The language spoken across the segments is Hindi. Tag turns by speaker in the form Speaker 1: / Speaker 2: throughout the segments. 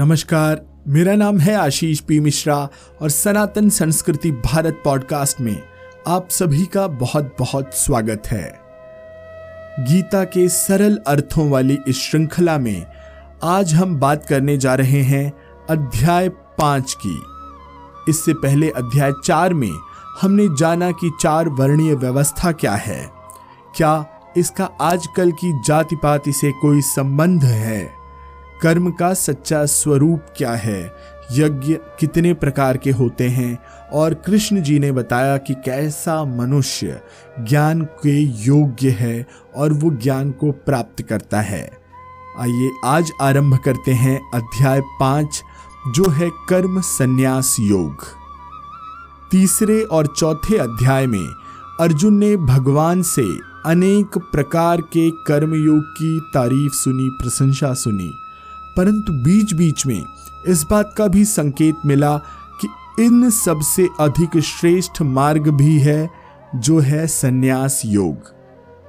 Speaker 1: नमस्कार, मेरा नाम है आशीष पी मिश्रा और सनातन संस्कृति भारत पॉडकास्ट में आप सभी का बहुत बहुत स्वागत है। गीता के सरल अर्थों वाली इस श्रृंखला में आज हम बात करने जा रहे हैं अध्याय पाँच की। इससे पहले अध्याय चार में हमने जाना कि चार वर्णीय व्यवस्था क्या है। क्या इसका आजकल की जाति पाति से कोई संबंध है? कर्म का सच्चा स्वरूप क्या है? यज्ञ कितने प्रकार के होते हैं? और कृष्ण जी ने बताया कि कैसा मनुष्य ज्ञान के योग्य है और वो ज्ञान को प्राप्त करता है। आइए आज आरंभ करते हैं अध्याय पाँच, जो है कर्म संन्यास योग। तीसरे और चौथे अध्याय में अर्जुन ने भगवान से अनेक प्रकार के कर्मयोग की तारीफ़ सुनी, प्रशंसा सुनी। परंतु बीच बीच में इस बात का भी संकेत मिला कि इन सबसे अधिक श्रेष्ठ मार्ग भी है, जो है संन्यास योग।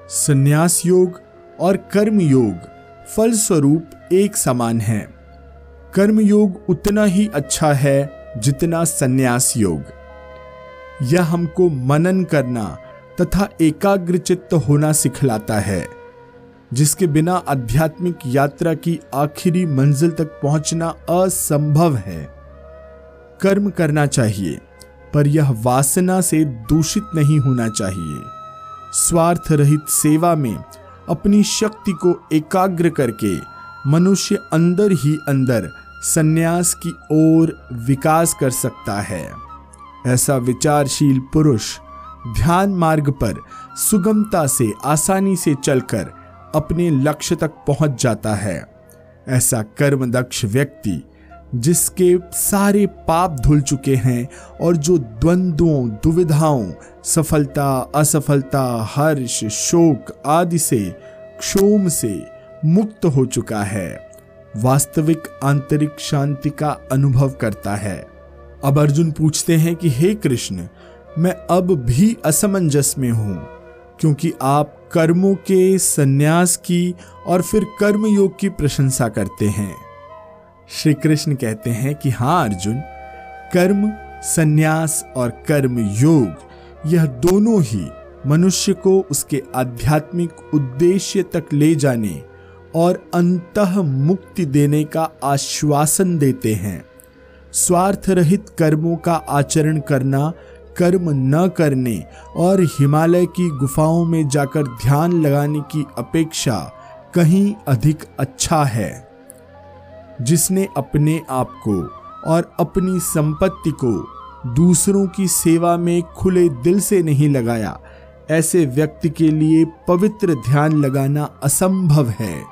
Speaker 1: संन्यास योग और कर्म योग फलस्वरूप एक समान है। कर्म योग उतना ही अच्छा है जितना संन्यास योग। यह हमको मनन करना तथा एकाग्रचित्त होना सिखलाता है। जिसके बिना आध्यात्मिक यात्रा की आखिरी मंजिल तक पहुँचना असंभव है। कर्म करना चाहिए, पर यह वासना से दूषित नहीं होना चाहिए। स्वार्थ रहित सेवा में अपनी शक्ति को एकाग्र करके मनुष्य अंदर ही अंदर सन्यास की ओर विकास कर सकता है। ऐसा विचारशील पुरुष ध्यान मार्ग पर सुगमता से, आसानी से चलकर अपने लक्ष्य तक पहुँच जाता है। ऐसा कर्म दक्ष व्यक्ति, जिसके सारे पाप धुल चुके हैं और जो द्वंद्वों, दुविधाओं, सफलता, असफलता, हर्ष, शोक आदि से क्षोम से मुक्त हो चुका है, वास्तविक आंतरिक शांति का अनुभव करता है। अब अर्जुन पूछते हैं कि, हे कृष्ण, मैं अब भी असमंजस में हूँ, क्योंकि आप कर्मों के संन्यास की और फिर कर्म योग की प्रशंसा करते हैं। श्री कृष्ण कहते हैं कि हाँ अर्जुन, कर्म, संन्यास और कर्म योग यह दोनों ही मनुष्य को उसके आध्यात्मिक उद्देश्य तक ले जाने और अंत मुक्ति देने का आश्वासन देते हैं। स्वार्थ रहित कर्मों का आचरण करना कर्म न करने और हिमालय की गुफाओं में जाकर ध्यान लगाने की अपेक्षा कहीं अधिक अच्छा है। जिसने अपने आप को और अपनी संपत्ति को दूसरों की सेवा में खुले दिल से नहीं लगाया, ऐसे व्यक्ति के लिए पवित्र ध्यान लगाना असंभव है।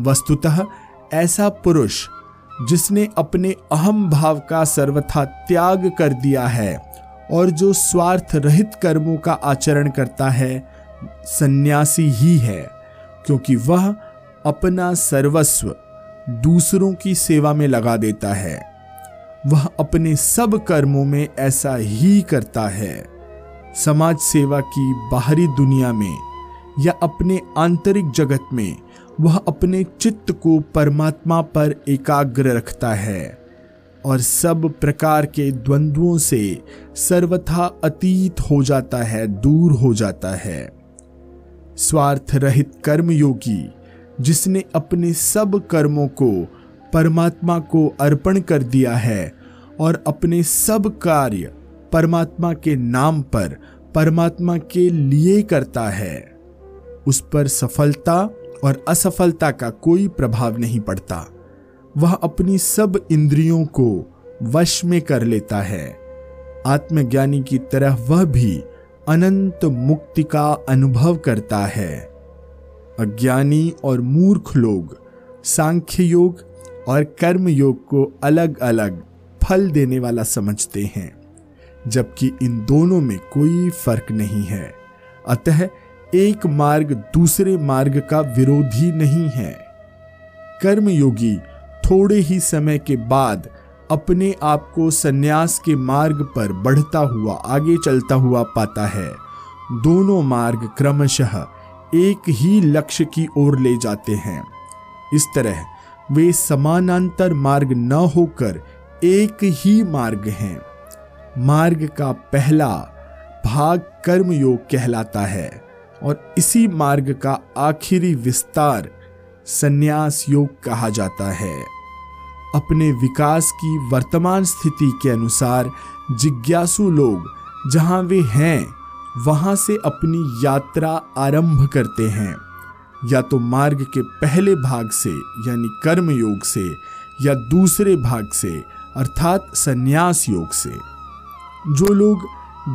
Speaker 1: वस्तुतः ऐसा पुरुष जिसने अपने अहम भाव का सर्वथा त्याग कर दिया है और जो स्वार्थ रहित कर्मों का आचरण करता है, सन्यासी ही है, क्योंकि वह अपना सर्वस्व दूसरों की सेवा में लगा देता है। वह अपने सब कर्मों में ऐसा ही करता है। समाज सेवा की बाहरी दुनिया में या अपने आंतरिक जगत में, वह अपने चित्त को परमात्मा पर एकाग्र रखता है। और सब प्रकार के द्वंद्वों से सर्वथा अतीत हो जाता है, दूर हो जाता है। स्वार्थ रहित कर्मयोगी, जिसने अपने सब कर्मों को, परमात्मा को अर्पण कर दिया है और अपने सब कार्य परमात्मा के नाम पर परमात्मा के लिए करता है, उस पर सफलता और असफलता का कोई प्रभाव नहीं पड़ता। वह अपनी सब इंद्रियों को वश में कर लेता है। आत्मज्ञानी की तरह वह भी अनंत मुक्ति का अनुभव करता है। अज्ञानी और मूर्ख लोग सांख्य योग और कर्म योग को अलग अलग फल देने वाला समझते हैं, जबकि इन दोनों में कोई फ़र्क नहीं है। अतः एक मार्ग दूसरे मार्ग का विरोधी नहीं है। कर्म योगी थोड़े ही समय के बाद अपने आप को सन्यास के मार्ग पर बढ़ता हुआ, आगे चलता हुआ पाता है। दोनों मार्ग क्रमशः एक ही लक्ष्य की ओर ले जाते हैं। इस तरह वे समानांतर मार्ग न होकर एक ही मार्ग हैं। मार्ग का पहला भाग कर्म योग कहलाता है और इसी मार्ग का आखिरी विस्तार संन्यास योग कहा जाता है। अपने विकास की वर्तमान स्थिति के अनुसार जिज्ञासु लोग जहाँ वे हैं, वहाँ से अपनी यात्रा आरंभ करते हैं। या तो मार्ग के पहले भाग से, यानी कर्म योग से, या दूसरे भाग से, अर्थात संन्यास योग से। जो लोग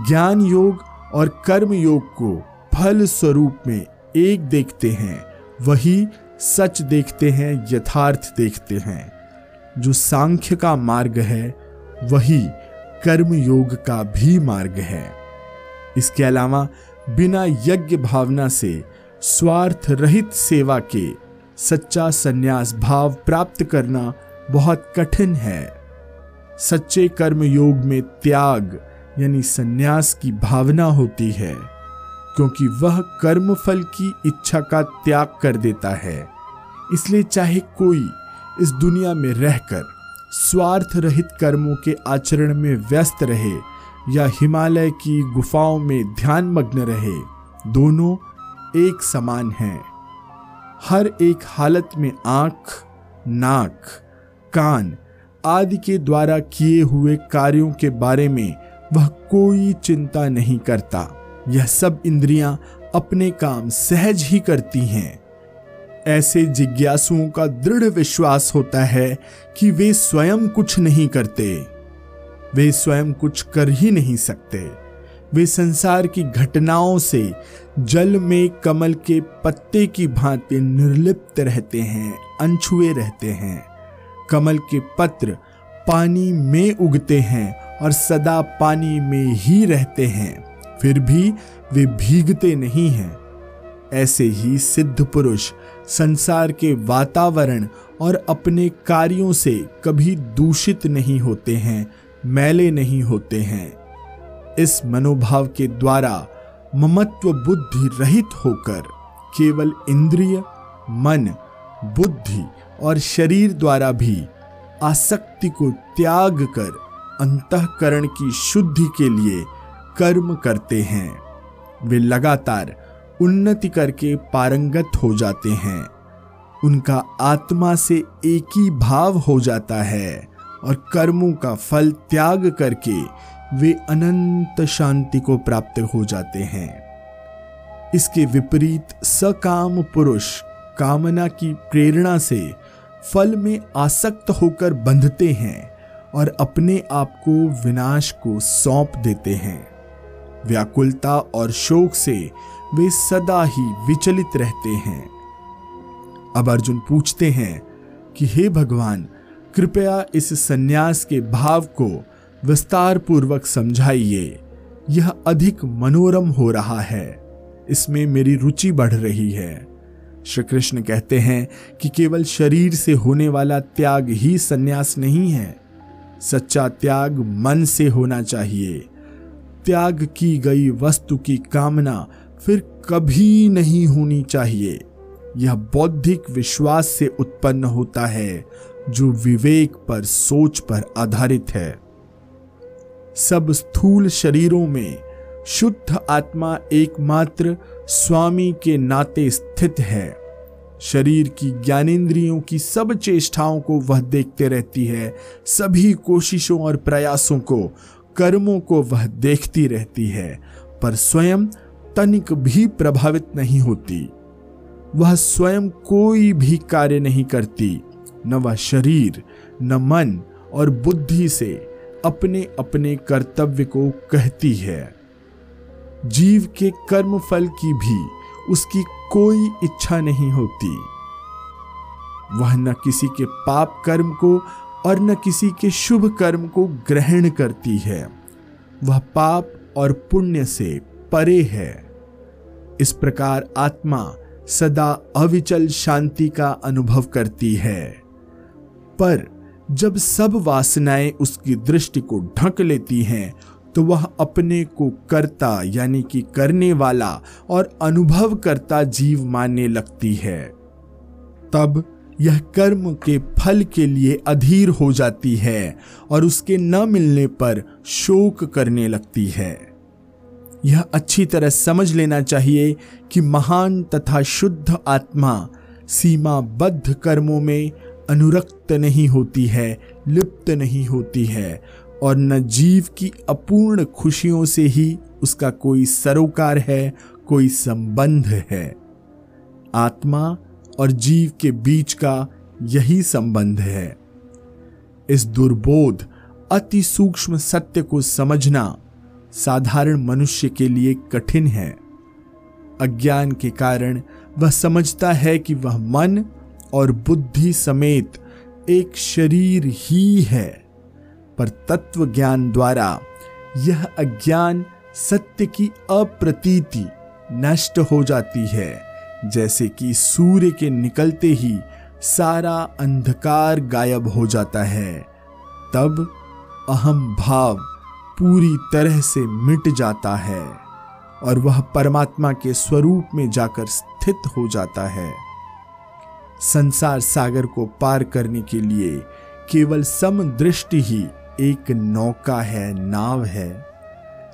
Speaker 1: ज्ञान योग और कर्म योग को फल स्वरूप में एक देखते हैं, वही सच देखते हैं, यथार्थ देखते हैं। जो सांख्य का मार्ग है, वही कर्म योग का भी मार्ग है। इसके अलावा बिना यज्ञ भावना से, स्वार्थ रहित सेवा के सच्चा संन्यास भाव प्राप्त करना बहुत कठिन है। सच्चे कर्म योग में त्याग यानी संन्यास की भावना होती है, क्योंकि वह कर्म फल की इच्छा का त्याग कर देता है। इसलिए चाहे कोई इस दुनिया में रहकर स्वार्थ रहित कर्मों के आचरण में व्यस्त रहे या हिमालय की गुफाओं में ध्यान मग्न रहे, दोनों एक समान हैं। हर एक हालत में आँख, नाक, कान आदि के द्वारा किए हुए कार्यों के बारे में वह कोई चिंता नहीं करता। यह सब इंद्रियाँ अपने काम सहज ही करती हैं। ऐसे जिज्ञासुओं का दृढ़ विश्वास होता है कि वे स्वयं कुछ नहीं करते। वे स्वयं कुछ कर ही नहीं सकते। वे संसार की घटनाओं से जल में कमल के पत्ते की भांति निर्लिप्त रहते हैं, अनछुए रहते हैं। कमल के पत्र पानी में उगते हैं और सदा पानी में ही रहते हैं। फिर भी वे भीगते नहीं हैं। ऐसे ही सिद्ध पुरुष संसार के वातावरण और अपने कार्यों से कभी दूषित नहीं होते हैं, मैले नहीं होते हैं। इस मनोभाव के द्वारा ममत्व बुद्धि रहित होकर केवल इंद्रिय, मन, बुद्धि और शरीर द्वारा भी आसक्ति को त्याग कर अंतकरण की शुद्धि के लिए कर्म करते हैं। वे लगातार उन्नति करके पारंगत हो जाते हैं। उनका आत्मा से एक ही भाव हो जाता है और कर्मों का फल त्याग करके वे अनंत शांति को प्राप्त हो जाते हैं। इसके विपरीत सकाम पुरुष कामना की प्रेरणा से फल में आसक्त होकर बंधते हैं और अपने आप को विनाश को सौंप देते हैं। व्याकुलता और शोक से वे सदा ही विचलित रहते हैं। अब अर्जुन पूछते हैं कि, हे भगवान, कृपया इस सन्यास के भाव को विस्तार पूर्वक समझाइए। यह अधिक मनोरम हो रहा है। इसमें मेरी रुचि बढ़ रही है। श्री कृष्ण कहते हैं कि केवल शरीर से होने वाला त्याग ही सन्यास नहीं है। सच्चा त्याग मन से होना चाहिए। त्याग की गई वस्तु की कामना फिर कभी नहीं होनी चाहिए। यह बौद्धिक विश्वास से उत्पन्न होता है, जो विवेक पर सोच पर आधारित है। सब स्थूल शरीरों में शुद्ध आत्मा एकमात्र स्वामी के नाते स्थित है। शरीर की ज्ञानेन्द्रियों की सब चेष्टाओं को वह देखते रहती है, सभी कोशिशों और प्रयासों को, कर्मों को वह देखती रहती है। पर स्वयं तनिक भी प्रभावित नहीं होती। वह स्वयं कोई भी कार्य नहीं करती, न वह शरीर, न मन और बुद्धि से अपने अपने कर्तव्य को कहती है। जीव के कर्म फल की भी उसकी कोई इच्छा नहीं होती। वह न किसी के पाप कर्म को और न किसी के शुभ कर्म को ग्रहण करती है। वह पाप और पुण्य से परे है। इस प्रकार आत्मा सदा अविचल शांति का अनुभव करती है। पर जब सब वासनाएँ उसकी दृष्टि को ढक लेती हैं तो वह अपने को करता यानी कि करने वाला और अनुभव करता जीव मानने लगती है। तब यह कर्म के फल के लिए अधीर हो जाती है और उसके न मिलने पर शोक करने लगती है। यह अच्छी तरह समझ लेना चाहिए कि महान तथा शुद्ध आत्मा सीमाबद्ध कर्मों में अनुरक्त नहीं होती है, लिप्त नहीं होती है, और न जीव की अपूर्ण खुशियों से ही उसका कोई सरोकार है, कोई संबंध है। आत्मा और जीव के बीच का यही संबंध है। इस दुर्बोध, अति सूक्ष्म सत्य को समझना साधारण मनुष्य के लिए कठिन है। अज्ञान के कारण वह समझता है कि वह मन और बुद्धि समेत एक शरीर ही है, पर तत्व ज्ञान द्वारा यह अज्ञान सत्य की अप्रतीति नष्ट हो जाती है, जैसे कि सूर्य के निकलते ही सारा अंधकार गायब हो जाता है। तब अहम भाव पूरी तरह से मिट जाता है और वह परमात्मा के स्वरूप में जाकर स्थित हो जाता है। संसार सागर को पार करने के लिए केवल समदृष्टि ही एक नौका है, नाव है।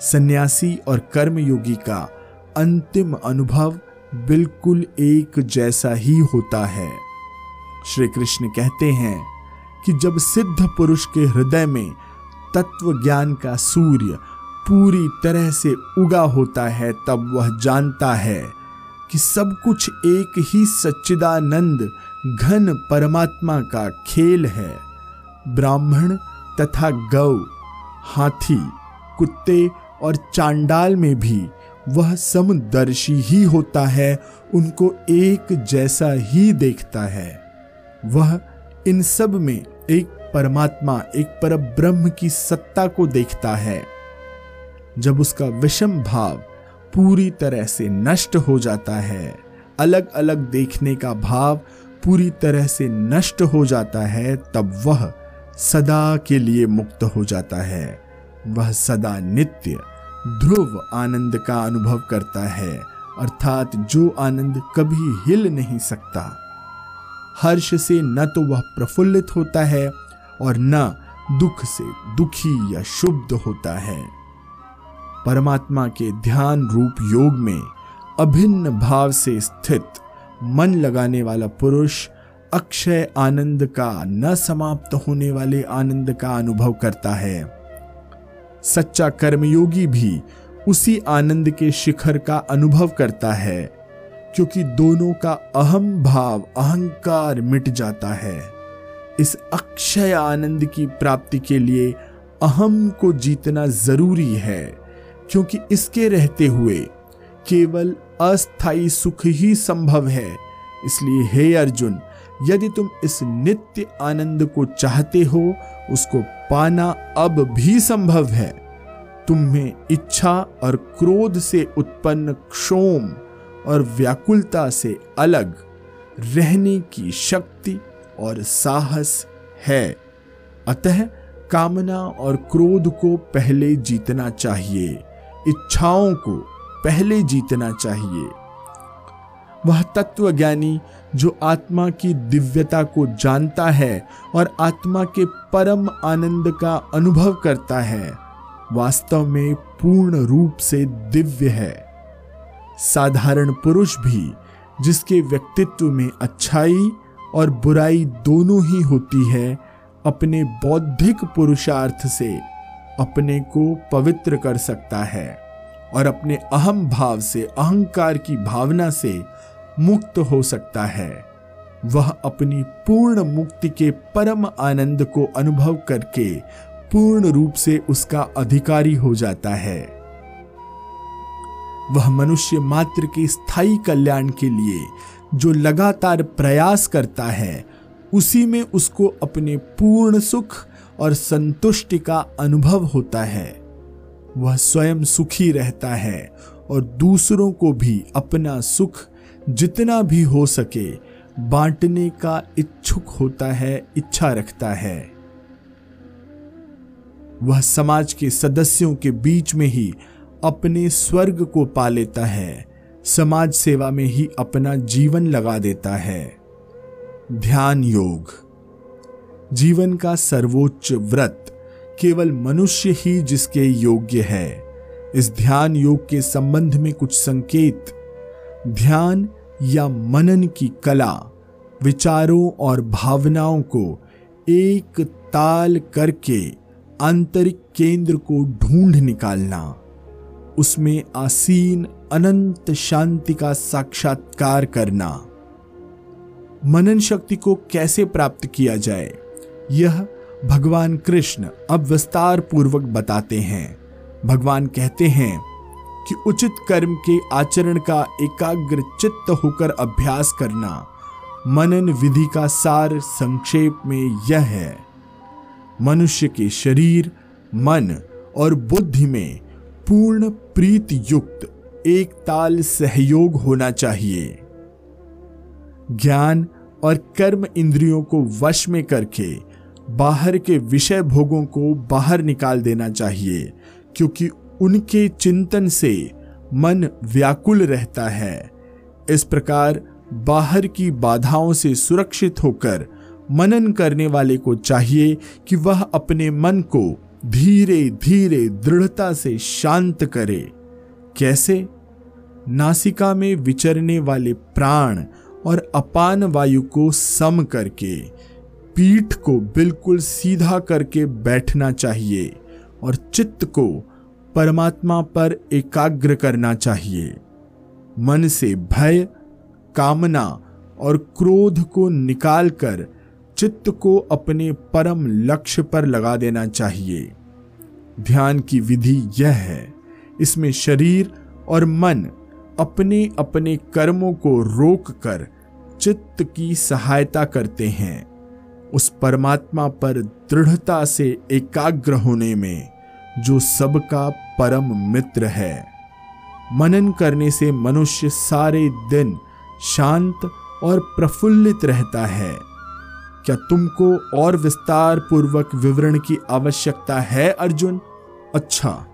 Speaker 1: सन्यासी और कर्मयोगी का अंतिम अनुभव बिल्कुल एक जैसा ही होता है। श्री कृष्ण कहते हैं कि जब सिद्ध पुरुष के हृदय में तत्व ज्ञान का सूर्य पूरी तरह से उगा होता है, तब वह जानता है कि सब कुछ एक ही सच्चिदानंद घन परमात्मा का खेल है। ब्राह्मण तथा गौ, हाथी, कुत्ते और चांडाल में भी वह समदर्शी ही होता है, उनको एक जैसा ही देखता है। वह इन सब में एक परमात्मा एक पर ब्रह्म की सत्ता को देखता है। जब उसका विषम भाव पूरी तरह से नष्ट हो जाता है अलग अलग देखने का भाव पूरी तरह से नष्ट हो जाता है, तब वह सदा के लिए मुक्त हो जाता है। वह सदा नित्य, ध्रुव आनंद का अनुभव करता है, अर्थात जो आनंद कभी हिल नहीं सकता। हर्ष से न तो वह प्रफुल्लित होता है और न दुख से दुखी या शुद्ध होता है। परमात्मा के ध्यान रूप योग में अभिन्न भाव से स्थित मन लगाने वाला पुरुष अक्षय आनंद का न समाप्त होने वाले आनंद का अनुभव करता है। सच्चा कर्मयोगी भी उसी आनंद के शिखर का अनुभव करता है, क्योंकि दोनों का अहम भाव अहंकार मिट जाता है। इस अक्षय आनंद की प्राप्ति के लिए अहम को जीतना ज़रूरी है, क्योंकि इसके रहते हुए केवल अस्थाई सुख ही संभव है। इसलिए हे अर्जुन, यदि तुम इस नित्य आनंद को चाहते हो, उसको पाना अब भी संभव है। तुम में इच्छा और क्रोध से उत्पन्न क्षोम और व्याकुलता से अलग, रहने की शक्ति और साहस है। अतः कामना और क्रोध को पहले जीतना चाहिए। इच्छाओं को पहले जीतना चाहिए। वह तत्वज्ञानी जो आत्मा की दिव्यता को जानता है और आत्मा के परम आनंद का अनुभव करता है, वास्तव में पूर्ण रूप से दिव्य है। साधारण पुरुष भी जिसके व्यक्तित्व में अच्छाई और बुराई दोनों ही होती है अपने बौद्धिक पुरुषार्थ से, अपने को पवित्र कर सकता है और अपने अहम भाव से, अहंकार की भावना से मुक्त हो सकता है। वह अपनी पूर्ण मुक्ति के परम आनंद को अनुभव करके पूर्ण रूप से उसका अधिकारी हो जाता है। वह मनुष्य मात्र के स्थायी कल्याण के लिए जो लगातार प्रयास करता है, उसी में उसको अपने पूर्ण सुख और संतुष्टि का अनुभव होता है। वह स्वयं सुखी रहता है और दूसरों को भी अपना सुख जितना भी हो सके बांटने का इच्छुक होता है, इच्छा रखता है। वह समाज के सदस्यों के बीच में ही अपने स्वर्ग को पा लेता है। समाज सेवा में ही अपना जीवन लगा देता है। ध्यान योग। जीवन का सर्वोच्च व्रत केवल मनुष्य ही जिसके योग्य है। इस ध्यान योग के संबंध में कुछ संकेत। ध्यान या मनन की कला, विचारों और भावनाओं को एक ताल करके आंतरिक केंद्र को ढूंढ निकालना, उसमें आसीन अनंत शांति का साक्षात्कार करना। मनन शक्ति को कैसे प्राप्त किया जाए? यह भगवान कृष्ण अब विस्तार पूर्वक बताते हैं। भगवान कहते हैं कि उचित कर्म के आचरण का एकाग्र चित्त होकर अभ्यास करना मनन विधि का सार संक्षेप में यह है। मनुष्य के शरीर, मन और बुद्धि में पूर्ण प्रीत युक्त एक ताल सहयोग होना चाहिए। ज्ञान और कर्म इंद्रियों को वश में करके बाहर के विषय भोगों को बाहर निकाल देना चाहिए, क्योंकि उनके चिंतन से मन व्याकुल रहता है। इस प्रकार बाहर की बाधाओं से सुरक्षित होकर मनन करने वाले को चाहिए कि वह अपने मन को धीरे धीरे दृढ़ता से शांत करे। कैसे? नासिका में विचरने वाले प्राण और अपान वायु को सम करके, पीठ को बिल्कुल सीधा करके बैठना चाहिए और चित्त को परमात्मा पर एकाग्र करना चाहिए। मन से भय, कामना और क्रोध को निकालकर चित्त को अपने परम लक्ष्य पर लगा देना चाहिए। ध्यान की विधि यह है, इसमें शरीर और मन अपने अपने कर्मों को रोककर चित्त की सहायता करते हैं। उस परमात्मा पर दृढ़ता से एकाग्र होने में जो सबका परम मित्र है। मनन करने से मनुष्य सारे दिन शांत और प्रफुल्लित रहता है। क्या तुमको और विस्तार पूर्वक विवरण की आवश्यकता है, अर्जुन? अच्छा।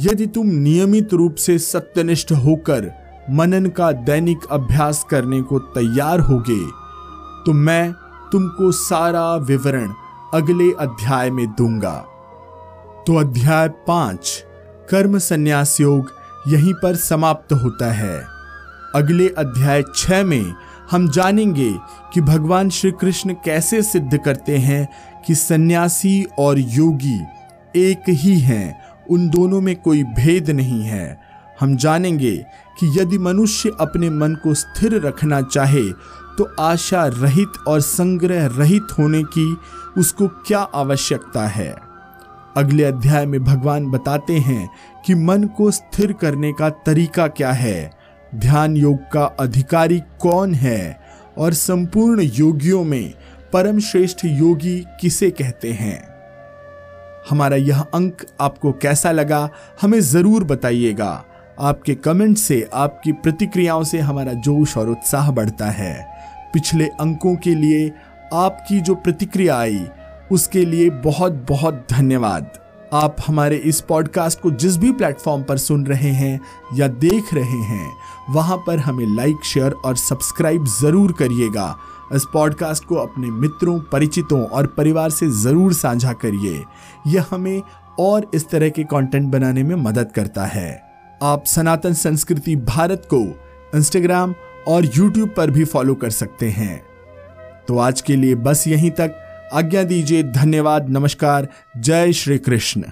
Speaker 1: यदि तुम नियमित रूप से सत्यनिष्ठ होकर मनन का दैनिक अभ्यास करने को तैयार होगे तो मैं तुमको सारा विवरण अगले अध्याय में दूँगा। तो अध्याय पाँच, कर्म संन्यास योग यहीं पर समाप्त होता है। अगले अध्याय छह में हम जानेंगे कि भगवान श्री कृष्ण कैसे सिद्ध करते हैं कि सन्यासी और योगी एक ही हैं उन दोनों में कोई भेद नहीं है। हम जानेंगे कि यदि मनुष्य अपने मन को स्थिर रखना चाहे तो आशा रहित और संग्रह रहित होने की उसको क्या आवश्यकता है? अगले अध्याय में भगवान बताते हैं कि मन को स्थिर करने का तरीका क्या है। ध्यान योग का अधिकारी कौन है और संपूर्ण योगियों में परम श्रेष्ठ योगी किसे कहते हैं? हमारा यह अंक आपको कैसा लगा, हमें ज़रूर बताइएगा। आपके कमेंट से, आपकी प्रतिक्रियाओं से हमारा जोश और उत्साह बढ़ता है। पिछले अंकों के लिए आपकी जो प्रतिक्रिया आई, उसके लिए बहुत बहुत धन्यवाद। आप हमारे इस पॉडकास्ट को जिस भी प्लेटफॉर्म पर सुन रहे हैं या देख रहे हैं, वहाँ पर हमें लाइक शेयर और सब्सक्राइब ज़रूर करिएगा। इस पॉडकास्ट को अपने मित्रों, परिचितों और परिवार से ज़रूर साझा करिए। यह हमें और इस तरह के कंटेंट बनाने में मदद करता है। आप सनातन संस्कृति भारत को इंस्टाग्राम और यूट्यूब पर भी फॉलो कर सकते हैं। तो आज के लिए बस यहीं तक। आज्ञा दीजिए धन्यवाद, नमस्कार, जय श्री कृष्ण।